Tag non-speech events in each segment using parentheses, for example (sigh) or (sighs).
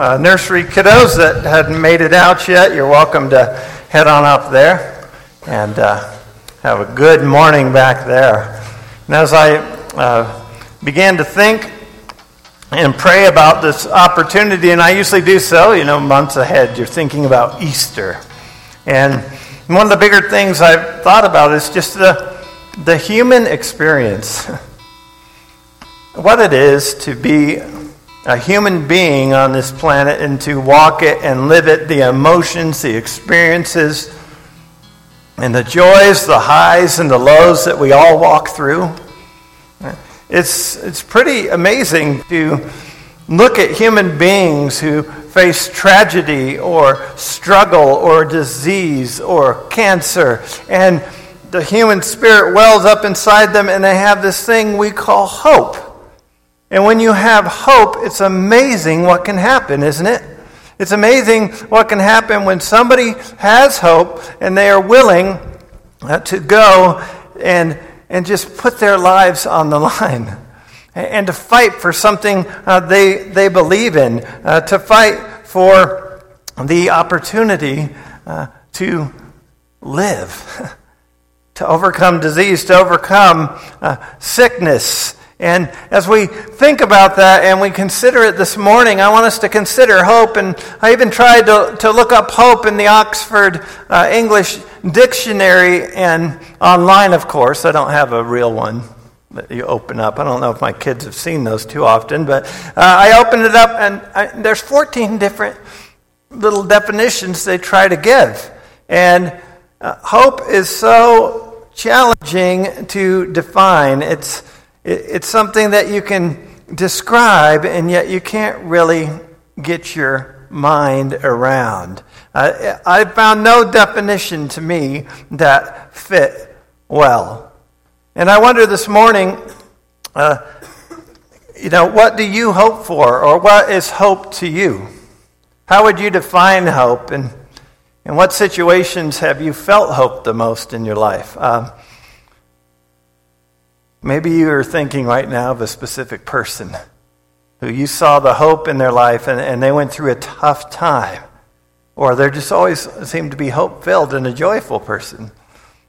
uh, nursery kiddos that hadn't made it out yet, you're welcome to head on up there and uh, have a good morning back there. And as I uh, began to think and pray about this opportunity, and I usually do so, you know, months ahead, you're thinking about Easter. And one of the bigger things I've thought about is just the, the human experience. (laughs) what it is to be a human being on this planet and to walk it and live it, the emotions, the experiences, and the joys, the highs, and the lows that we all walk through. It's, it's pretty amazing to look at human beings who face tragedy or struggle or disease or cancer, and the human spirit wells up inside them, and they have this thing we call hope. And when you have hope, it's amazing what can happen, isn't it? It's amazing what can happen when somebody has hope and they are willing uh, to go and, and just put their lives on the (laughs) line and to fight for something uh, they, they believe in, uh, to fight for the opportunity uh, to live, (laughs) to overcome disease, to overcome uh, sickness, and as we think about that and we consider it this morning, I want us to consider hope. And I even tried to, to look up hope in the Oxford uh, English Dictionary and online, of course. I don't have a real one that you open up. I don't know if my kids have seen those too often, but uh, I opened it up and I, there's 14 different little definitions they try to give. And uh, hope is so challenging to define. It's it's something that you can describe, and yet you can't really get your mind around. I found no definition to me that fit well. And I wonder this morning, uh, you know, what do you hope for, or what is hope to you? How would you define hope, and in what situations have you felt hope the most in your life? Uh, Maybe you are thinking right now of a specific person who you saw the hope in their life and, and they went through a tough time. Or they just always seem to be hope filled and a joyful person.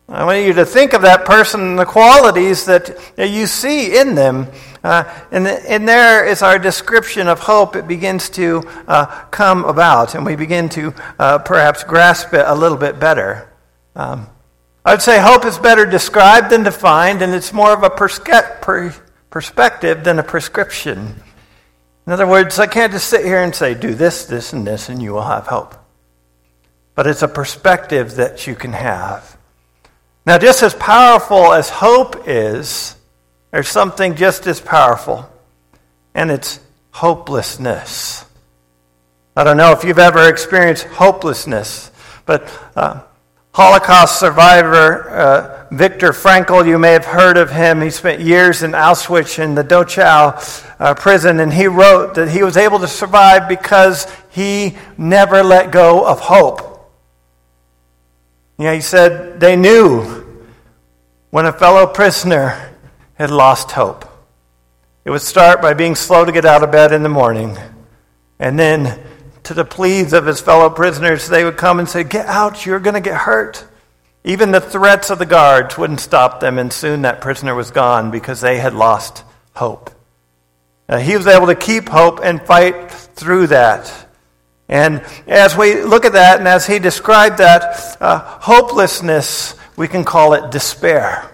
I want you to think of that person and the qualities that you see in them. Uh, and, and there is our description of hope. It begins to uh, come about, and we begin to uh, perhaps grasp it a little bit better. Um, I'd say hope is better described than defined, and it's more of a perspective than a prescription. In other words, I can't just sit here and say, do this, this, and this, and you will have hope. But it's a perspective that you can have. Now, just as powerful as hope is, there's something just as powerful, and it's hopelessness. I don't know if you've ever experienced hopelessness, but uh, Holocaust survivor uh, Viktor Frankl, you may have heard of him. He spent years in Auschwitz in the Dachau uh, prison, and he wrote that he was able to survive because he never let go of hope. Yeah, he said they knew when a fellow prisoner had lost hope. It would start by being slow to get out of bed in the morning, and then to the pleas of his fellow prisoners, they would come and say, Get out, you're going to get hurt. Even the threats of the guards wouldn't stop them, and soon that prisoner was gone because they had lost hope. Uh, he was able to keep hope and fight through that. And as we look at that, and as he described that, uh, hopelessness, we can call it despair.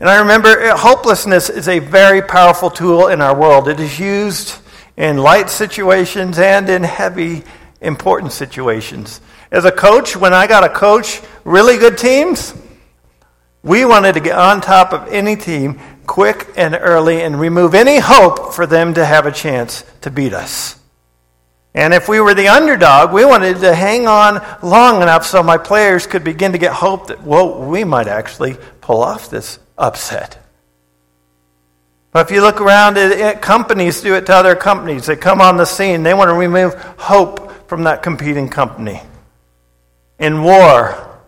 And I remember uh, hopelessness is a very powerful tool in our world. It is used in light situations and in heavy, important situations. As a coach, when I got to coach really good teams, we wanted to get on top of any team quick and early and remove any hope for them to have a chance to beat us. And if we were the underdog, we wanted to hang on long enough so my players could begin to get hope that, well, we might actually pull off this upset. But if you look around companies do it to other companies. They come on the scene. They want to remove hope from that competing company. In war,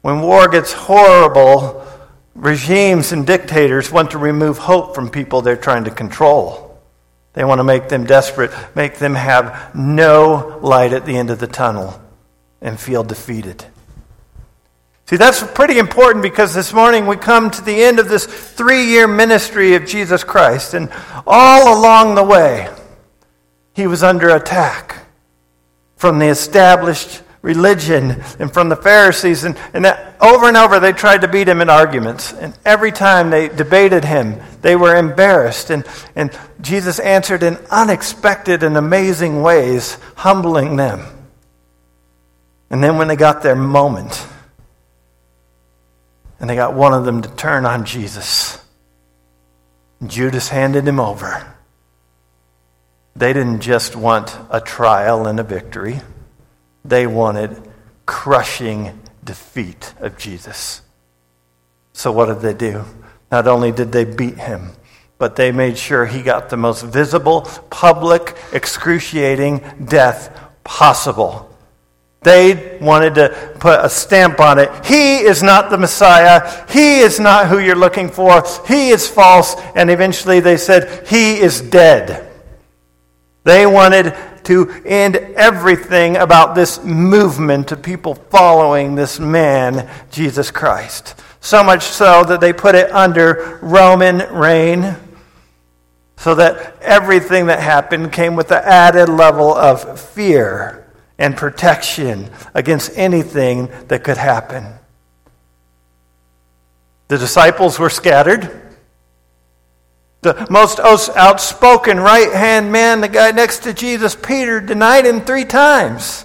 when war gets horrible, regimes and dictators want to remove hope from people they're trying to control. They want to make them desperate, make them have no light at the end of the tunnel, and feel defeated. See, that's pretty important because this morning we come to the end of this three year ministry of Jesus Christ, and all along the way, he was under attack from the established religion and from the Pharisees. And, and that, over and over, they tried to beat him in arguments. And every time they debated him, they were embarrassed. And, and Jesus answered in unexpected and amazing ways, humbling them. And then when they got their moment, and they got one of them to turn on Jesus. Judas handed him over. They didn't just want a trial and a victory, they wanted crushing defeat of Jesus. So, what did they do? Not only did they beat him, but they made sure he got the most visible, public, excruciating death possible. They wanted to put a stamp on it. He is not the Messiah. He is not who you're looking for. He is false. And eventually they said, He is dead. They wanted to end everything about this movement of people following this man, Jesus Christ. So much so that they put it under Roman reign, so that everything that happened came with the added level of fear and protection against anything that could happen. The disciples were scattered. The most outspoken right hand man, the guy next to Jesus, Peter, denied him three times.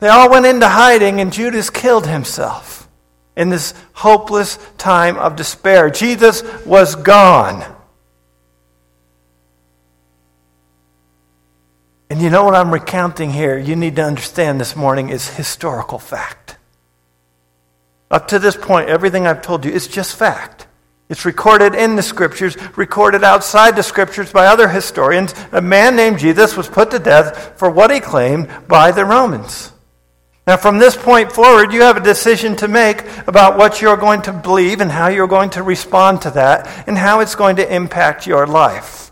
They all went into hiding, and Judas killed himself in this hopeless time of despair. Jesus was gone. And you know what I'm recounting here, you need to understand this morning, is historical fact. Up to this point, everything I've told you is just fact. It's recorded in the scriptures, recorded outside the scriptures by other historians. A man named Jesus was put to death for what he claimed by the Romans. Now, from this point forward, you have a decision to make about what you're going to believe and how you're going to respond to that and how it's going to impact your life.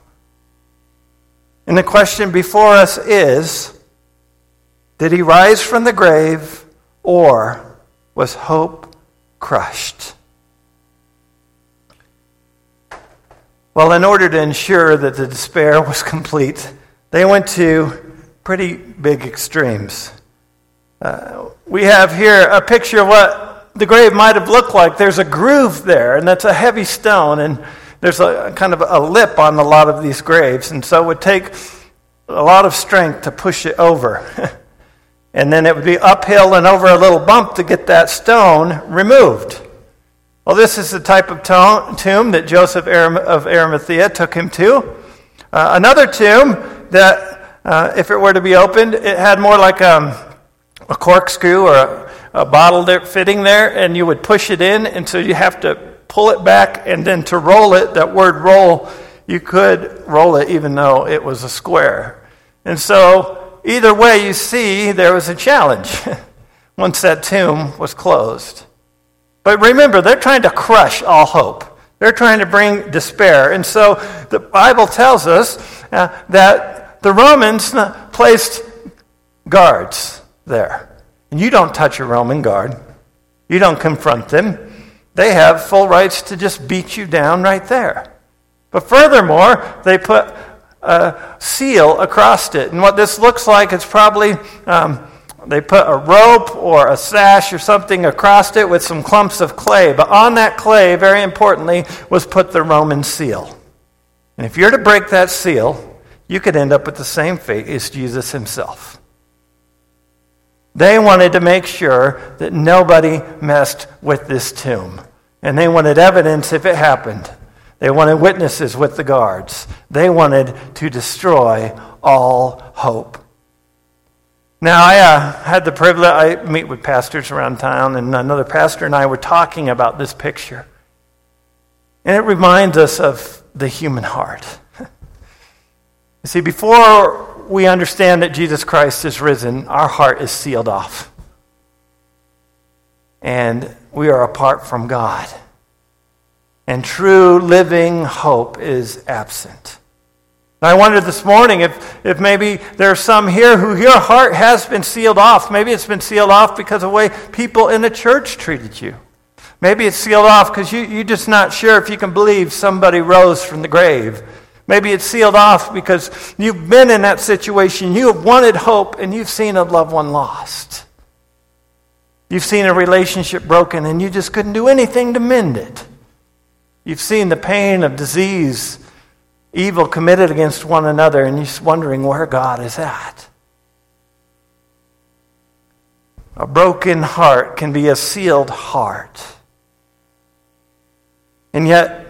And the question before us is Did he rise from the grave or was hope crushed? Well, in order to ensure that the despair (laughs) was complete, they went to pretty big extremes. Uh, we have here a picture of what the grave might have looked like. There's a groove there, and that's a heavy stone, and there's a kind of a lip on a lot of these graves, and so it would take a lot of strength to push it over. (laughs) and then it would be uphill and over a little bump to get that stone removed. Well, this is the type of tomb that Joseph of Arimathea took him to. Uh, another tomb that, uh, if it were to be opened, it had more like um, a corkscrew or a, a bottle there, fitting there, and you would push it in, and so you have to pull it back, and then to roll it, that word roll, you could roll it even though it was a square. And so, either way you see, there was a challenge (laughs) once that tomb was closed. But remember, they're trying to crush all hope. They're trying to bring despair. And so the Bible tells us uh, that the Romans placed guards there. And you don't touch a Roman guard, you don't confront them. They have full rights to just beat you down right there. But furthermore, they put a seal across it. And what this looks like it's probably um, they put a rope or a sash or something across it with some clumps of clay. But on that clay, very importantly, was put the Roman seal. And if you're to break that seal, you could end up with the same fate as Jesus himself. They wanted to make sure that nobody messed with this tomb. And they wanted evidence if it happened. They wanted witnesses with the guards. They wanted to destroy all hope. Now, I uh, had the privilege, I meet with pastors around town, and another pastor and I were talking about this picture. And it reminds us of the human heart. (laughs) you see, before we understand that Jesus Christ is risen, our heart is sealed off. And we are apart from God. And true living hope is absent. I wonder this morning if, if maybe there are some here who your heart has been sealed off. Maybe it's been sealed off because of the way people in the church treated you. Maybe it's sealed off because you, you're just not sure if you can believe somebody rose from the grave. Maybe it's sealed off because you've been in that situation. You have wanted hope and you've seen a loved one lost. You've seen a relationship broken and you just couldn't do anything to mend it. You've seen the pain of disease evil committed against one another, and you're wondering where God is at. A broken heart can be a sealed heart. And yet,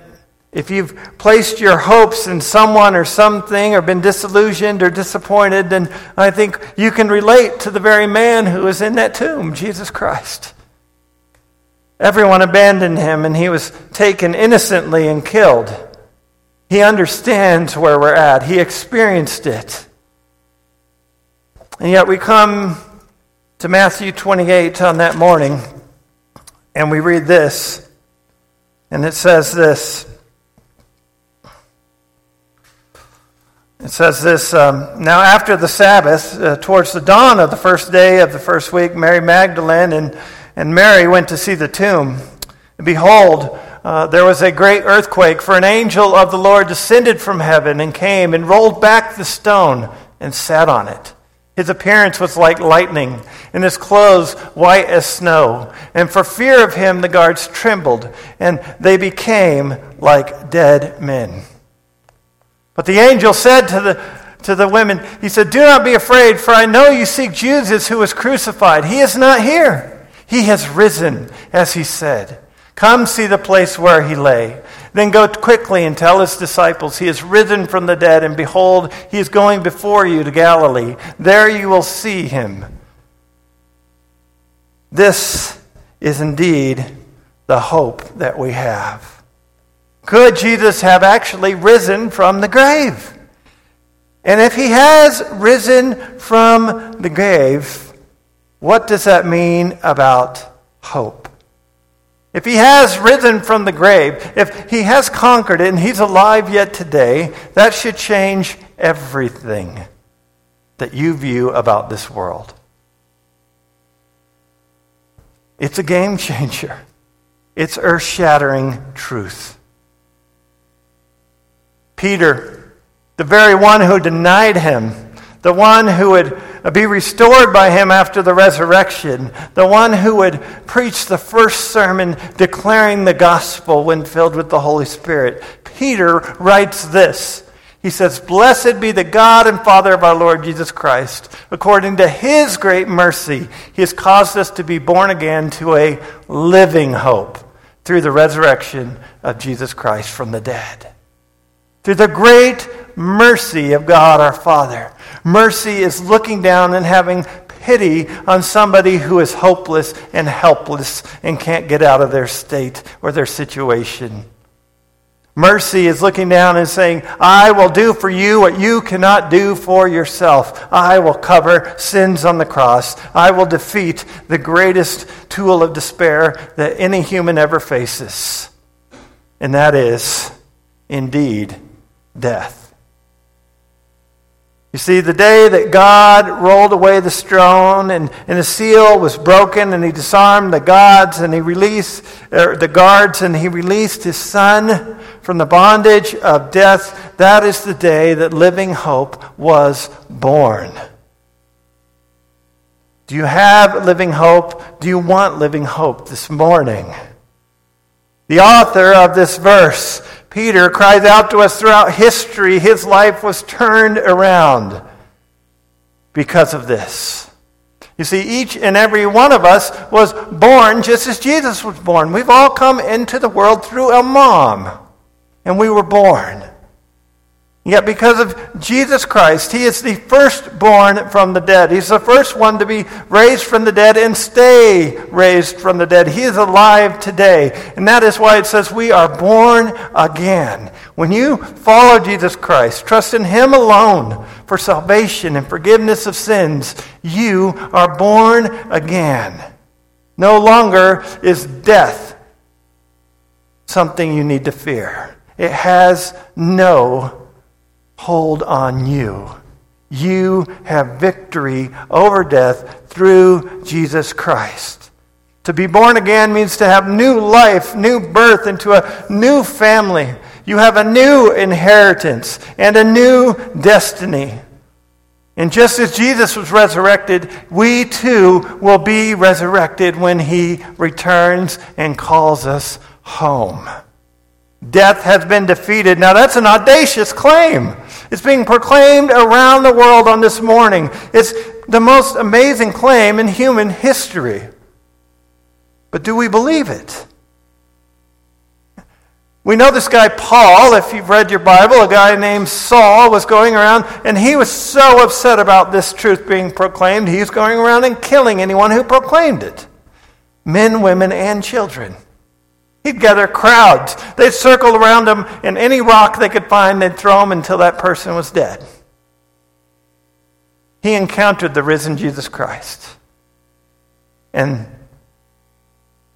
if you've placed your hopes in someone or something or been disillusioned or disappointed, then I think you can relate to the very man who was in that tomb, Jesus Christ. Everyone abandoned him, and he was taken innocently and killed. He understands where we're at, He experienced it. And yet we come to Matthew 28 on that morning, and we read this, and it says this. It says this um, Now, after the Sabbath, uh, towards the dawn of the first day of the first week, Mary Magdalene and, and Mary went to see the tomb. And behold, uh, there was a great earthquake, for an angel of the Lord descended from heaven and came and rolled back the stone and sat on it. His appearance was like lightning, and his clothes white as snow. And for fear of him, the guards trembled, and they became like dead men. But the angel said to the, to the women, He said, Do not be afraid, for I know you seek Jesus who was crucified. He is not here, he has risen, as he said. Come see the place where he lay. Then go quickly and tell his disciples, He is risen from the dead, and behold, he is going before you to Galilee. There you will see him. This is indeed the hope that we have. Could Jesus have actually risen from the grave? And if he has risen from the grave, what does that mean about hope? If he has risen from the grave, if he has conquered it and he's alive yet today, that should change everything that you view about this world. It's a game changer. It's earth shattering truth. Peter, the very one who denied him, the one who would be restored by him after the resurrection, the one who would preach the first sermon declaring the gospel when filled with the Holy Spirit. Peter writes this. He says, Blessed be the God and Father of our Lord Jesus Christ. According to his great mercy, he has caused us to be born again to a living hope through the resurrection of Jesus Christ from the dead. Through the great mercy of God our Father. Mercy is looking down and having pity on somebody who is hopeless and helpless and can't get out of their state or their situation. Mercy is looking down and saying, I will do for you what you cannot do for yourself. I will cover sins on the cross. I will defeat the greatest tool of despair that any human ever faces. And that is, indeed, death. You see, the day that God rolled away the stone and, and the seal was broken and he disarmed the gods and he released er, the guards and he released his son from the bondage of death, that is the day that living hope was born. Do you have living hope? Do you want living hope this morning? The author of this verse Peter cries out to us throughout history, his life was turned around because of this. You see, each and every one of us was born just as Jesus was born. We've all come into the world through a mom, and we were born. Yet, because of Jesus Christ, He is the firstborn from the dead. He's the first one to be raised from the dead and stay raised from the dead. He is alive today. And that is why it says we are born again. When you follow Jesus Christ, trust in Him alone for salvation and forgiveness of sins, you are born again. No longer is death something you need to fear, it has no hold on you. You have victory over death through Jesus Christ. To be born again means to have new life, new birth into a new family. You have a new inheritance and a new destiny. And just as Jesus was resurrected, we too will be resurrected when he returns and calls us home. Death has been defeated. Now, that's an audacious claim. It's being proclaimed around the world on this morning. It's the most amazing claim in human history. But do we believe it? We know this guy Paul, if you've read your Bible, a guy named Saul was going around and he was so upset about this truth being proclaimed, he's going around and killing anyone who proclaimed it men, women, and children. He'd gather crowds. They'd circle around him, and any rock they could find, they'd throw him until that person was dead. He encountered the risen Jesus Christ and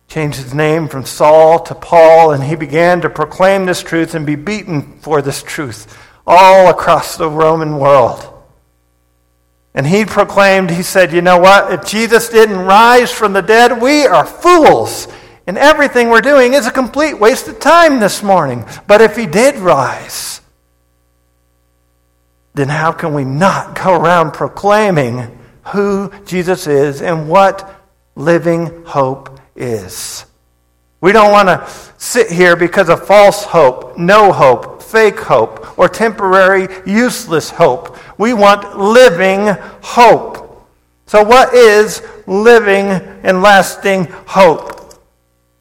changed his name from Saul to Paul, and he began to proclaim this truth and be beaten for this truth all across the Roman world. And he proclaimed, he said, You know what? If Jesus didn't rise from the dead, we are fools. And everything we're doing is a complete waste of time this morning. But if he did rise, then how can we not go around proclaiming who Jesus is and what living hope is? We don't want to sit here because of false hope, no hope, fake hope, or temporary, useless hope. We want living hope. So, what is living and lasting hope?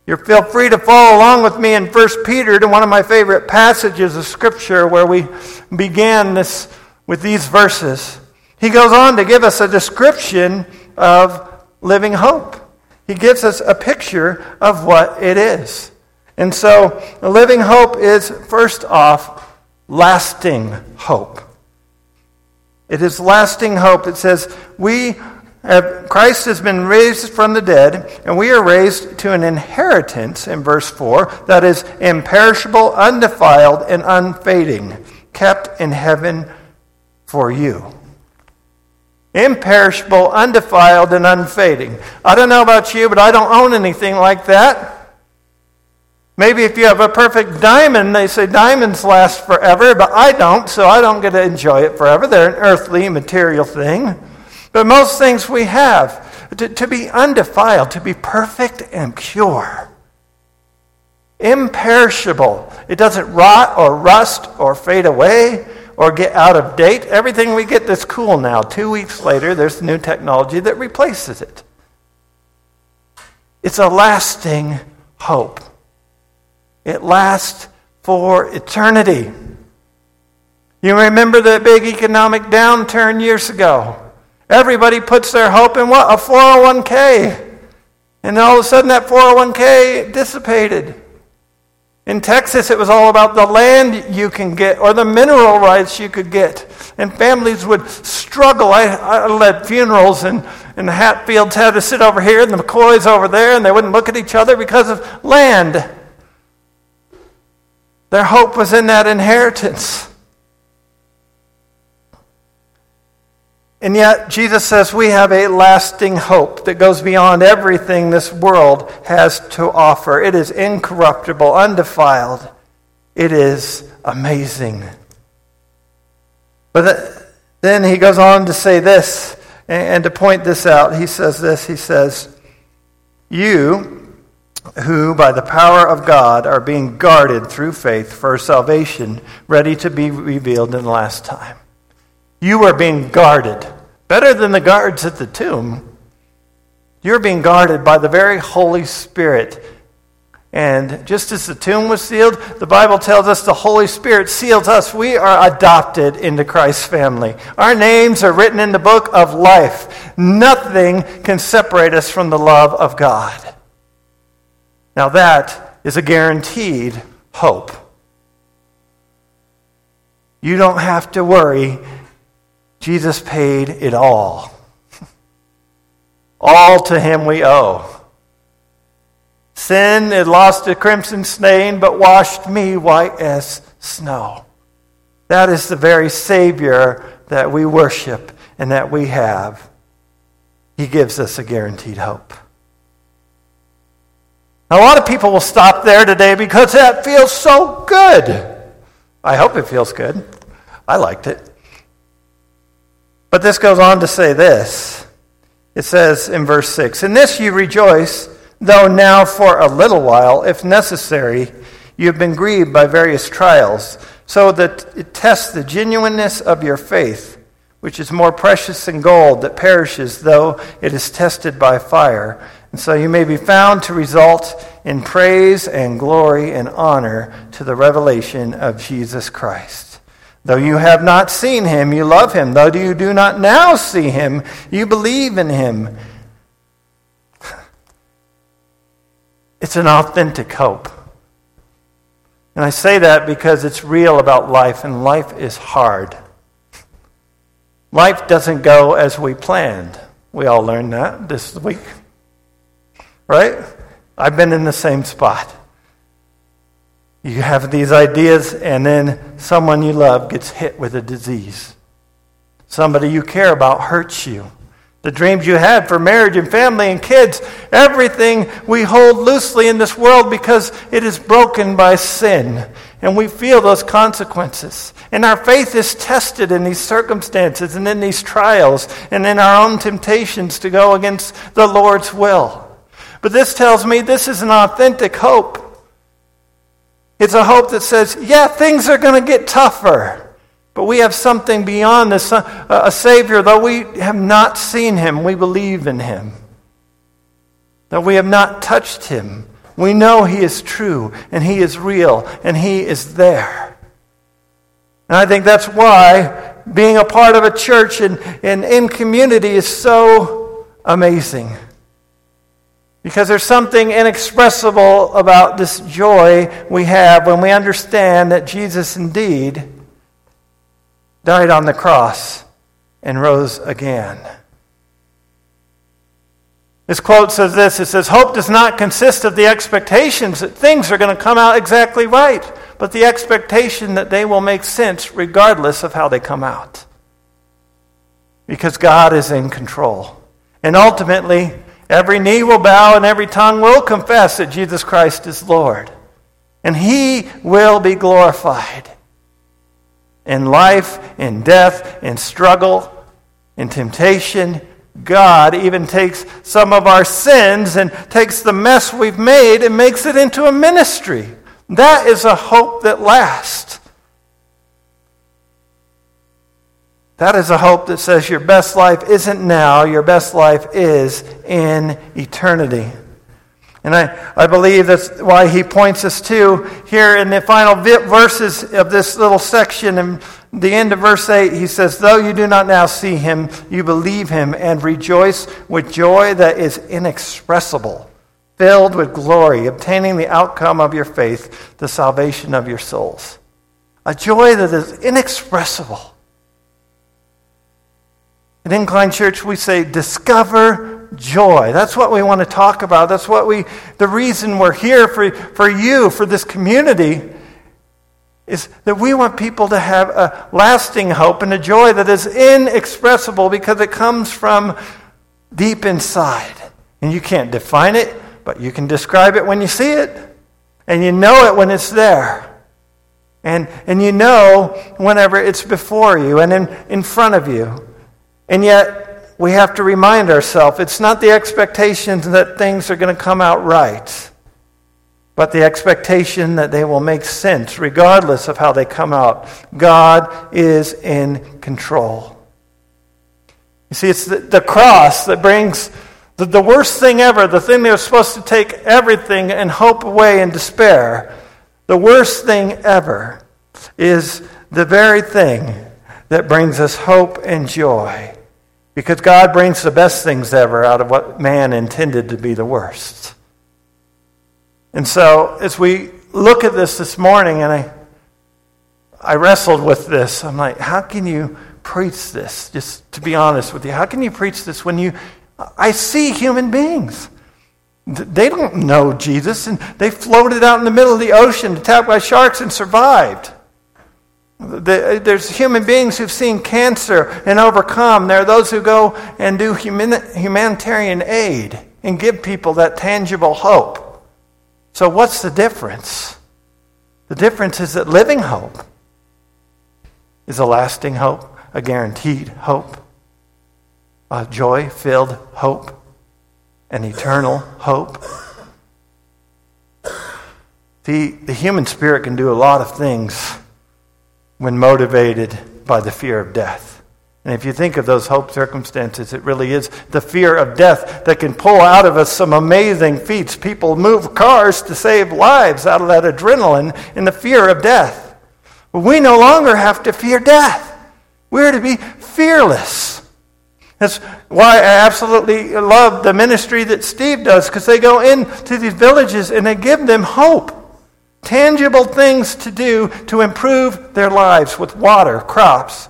You feel free to follow along with me in 1 Peter to one of my favorite passages of Scripture where we began this with these verses. He goes on to give us a description of living hope. He gives us a picture of what it is. And so, living hope is, first off, lasting hope. It is lasting hope. It says, We Uh, Christ has been raised from the dead, and we are raised to an inheritance, in verse 4, that is imperishable, undefiled, and unfading, kept in heaven for you. Imperishable, undefiled, and unfading. I don't know about you, but I don't own anything like that. Maybe if you have a perfect diamond, they say diamonds last forever, but I don't, so I don't get to enjoy it forever. They're an earthly, material thing. But most things we have, to, to be undefiled, to be perfect and pure, imperishable. It doesn't rot or rust or fade away or get out of date. Everything we get that's cool now, two weeks later, there's new technology that replaces it. It's a lasting hope. It lasts for eternity. You remember the big economic downturn years ago? Everybody puts their hope in what? A 401k. And all of a sudden that 401k dissipated. In Texas, it was all about the land you can get or the mineral rights you could get. And families would struggle. I, I led funerals, and, and the Hatfields had to sit over here, and the McCoys over there, and they wouldn't look at each other because of land. Their hope was in that inheritance. And yet, Jesus says we have a lasting hope that goes beyond everything this world has to offer. It is incorruptible, undefiled. It is amazing. But then he goes on to say this, and to point this out. He says this He says, You who, by the power of God, are being guarded through faith for salvation, ready to be revealed in the last time. You are being guarded. Better than the guards at the tomb. You're being guarded by the very Holy Spirit. And just as the tomb was sealed, the Bible tells us the Holy Spirit seals us. We are adopted into Christ's family. Our names are written in the book of life. Nothing can separate us from the love of God. Now, that is a guaranteed hope. You don't have to worry Jesus paid it all. (laughs) all to him we owe. Sin had lost a crimson stain, but washed me white as snow. That is the very Savior that we worship and that we have. He gives us a guaranteed hope. A lot of people will stop there today because that feels so good. I hope it feels good. I liked it. But this goes on to say this. It says in verse 6 In this you rejoice, though now for a little while, if necessary, you have been grieved by various trials, so that it tests the genuineness of your faith, which is more precious than gold that perishes, though it is tested by fire. And so you may be found to result in praise and glory and honor to the revelation of Jesus Christ. Though you have not seen him, you love him. Though you do not now see him, you believe in him. (sighs) It's an authentic hope. And I say that because it's real about life, and life is hard. Life doesn't go as we planned. We all learned that this week. Right? I've been in the same spot. You have these ideas, and then someone you love gets hit with a disease. Somebody you care about hurts you. The dreams you had for marriage and family and kids, everything we hold loosely in this world because it is broken by sin. And we feel those consequences. And our faith is tested in these circumstances and in these trials and in our own temptations to go against the Lord's will. But this tells me this is an authentic hope. It's a hope that says, yeah, things are going to get tougher. But we have something beyond this uh, a Savior, though we have not seen him, we believe in him. Though we have not touched him, we know he is true and he is real and he is there. And I think that's why being a part of a church and, and in community is so amazing. Because there's something inexpressible about this joy we have when we understand that Jesus indeed died on the cross, and rose again. This quote says this it says, Hope does not consist of the expectations that things are going to come out exactly right, but the expectation that they will make sense regardless of how they come out. Because God is in control. And ultimately, every knee will bow and every tongue will confess that Jesus Christ is Lord. And He will be glorified in life, in death, in struggle, in temptation. God even takes some of our sins and takes the mess we've made and makes it into a ministry. That is a hope that lasts. That is a hope that says your best life isn't now, your best life is in eternity. And I, I believe that's why he points us to here in the final verses of this little section. In the end of verse 8, he says, Though you do not now see him, you believe him and rejoice with joy that is inexpressible, filled with glory, obtaining the outcome of your faith, the salvation of your souls. A joy that is inexpressible. In Incline Church, we say, discover joy. That's what we want to talk about. That's what we, the reason we're here for, for you, for this community, is that we want people to have a lasting hope and a joy that is inexpressible because it comes from deep inside. And you can't define it, but you can describe it when you see it. And you know it when it's there. And, and you know whenever it's before you and in, in front of you. And yet, we have to remind ourselves it's not the expectation that things are going to come out right, but the expectation that they will make sense regardless of how they come out. God is in control. You see, it's the, the cross that brings the, the worst thing ever, the thing that was supposed to take everything and hope away and despair. The worst thing ever is the very thing that brings us hope and joy. Because God brings the best things ever out of what man intended to be the worst. And so, as we look at this this morning, and I, I wrestled with this, I'm like, how can you preach this? Just to be honest with you, how can you preach this when you. I see human beings. They don't know Jesus, and they floated out in the middle of the ocean attacked by sharks and survived. There's human beings who've seen cancer and overcome. There are those who go and do humanitarian aid and give people that tangible hope. So, what's the difference? The difference is that living hope is a lasting hope, a guaranteed hope, a joy filled hope, an eternal hope. The, the human spirit can do a lot of things when motivated by the fear of death. And if you think of those hope circumstances, it really is the fear of death that can pull out of us some amazing feats. People move cars to save lives out of that adrenaline and the fear of death. But we no longer have to fear death. We're to be fearless. That's why I absolutely love the ministry that Steve does because they go into these villages and they give them hope tangible things to do to improve their lives with water, crops.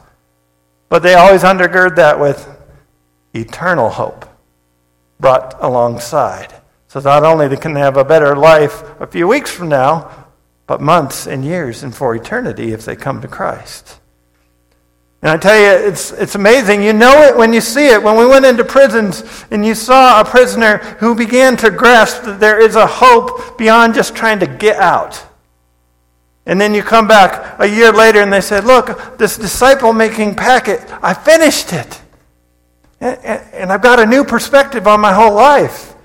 But they always undergird that with eternal hope brought alongside. So not only they can have a better life a few weeks from now, but months and years and for eternity if they come to Christ. And I tell you, it's, it's amazing. You know it when you see it. When we went into prisons and you saw a prisoner who began to grasp that there is a hope beyond just trying to get out. And then you come back a year later and they said, Look, this disciple making packet, I finished it. And, and I've got a new perspective on my whole life.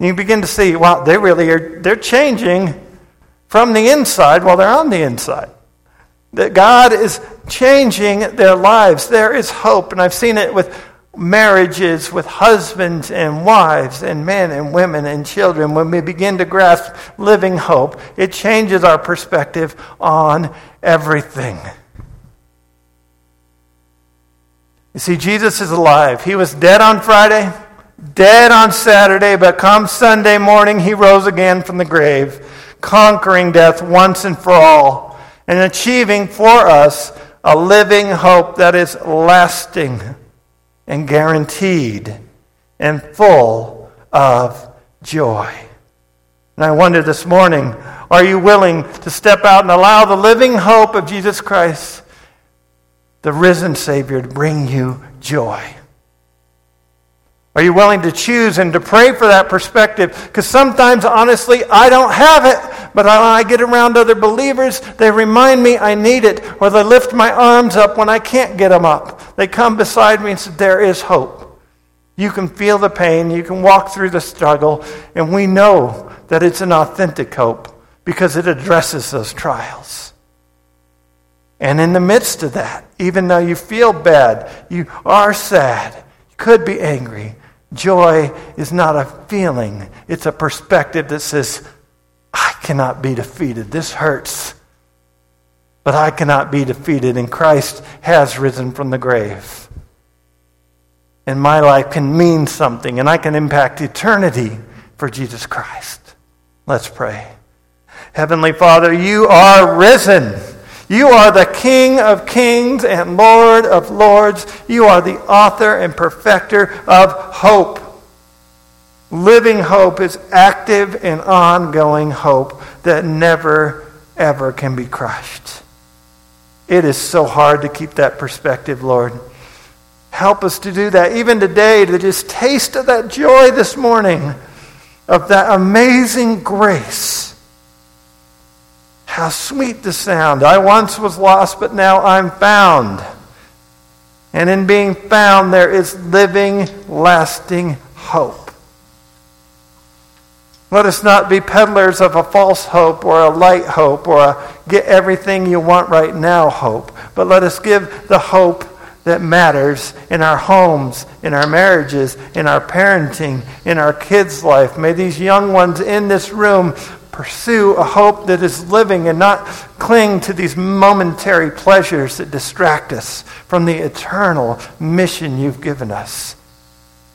And you begin to see, wow, they really are, they're changing from the inside while they're on the inside. That God is changing their lives. There is hope. And I've seen it with marriages, with husbands and wives, and men and women and children. When we begin to grasp living hope, it changes our perspective on everything. You see, Jesus is alive. He was dead on Friday, dead on Saturday, but come Sunday morning, he rose again from the grave, conquering death once and for all and achieving for us a living hope that is lasting and guaranteed and full of joy. And I wonder this morning are you willing to step out and allow the living hope of Jesus Christ, the risen Savior, to bring you joy? Are you willing to choose and to pray for that perspective? Because sometimes, honestly, I don't have it. But when I get around other believers, they remind me I need it. Or they lift my arms up when I can't get them up. They come beside me and say, There is hope. You can feel the pain. You can walk through the struggle. And we know that it's an authentic hope because it addresses those trials. And in the midst of that, even though you feel bad, you are sad, you could be angry, Joy is not a feeling, it's a perspective that says, I cannot be defeated. This hurts. But I cannot be defeated, and Christ has risen from the grave. And my life can mean something, and I can impact eternity for Jesus Christ. Let's pray. Heavenly Father, you are risen. You are the King of kings and Lord of lords. You are the author and perfecter of hope. Living hope is active and ongoing hope that never, ever can be crushed. It is so hard to keep that perspective, Lord. Help us to do that, even today, to just taste of that joy this morning, of that amazing grace how sweet the sound. I once was lost, but now I'm found. And in being found, there is living, lasting hope. Let us not be peddlers of a false hope or a light hope or a get everything you want right now hope, but let us give the hope that matters in our homes, in our marriages, in our parenting, in our kids' life. May these young ones in this room pursue a hope that is living and not cling to these momentary pleasures that distract us from the eternal mission you've given us.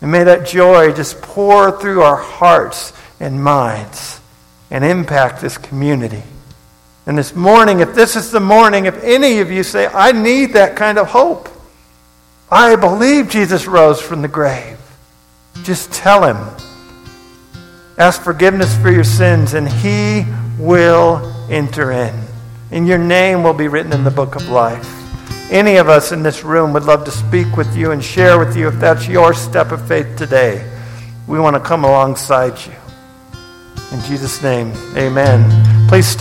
And may that joy just pour through our hearts and minds and impact this community. And this morning, if this is the morning, if any of you say, I need that kind of hope, I believe Jesus rose from the grave, just tell him. Ask forgiveness for your sins, and He will enter in and your name will be written in the book of life. Any of us in this room would love to speak with you and share with you if that's your step of faith today. We want to come alongside you. In Jesus' name, amen. Please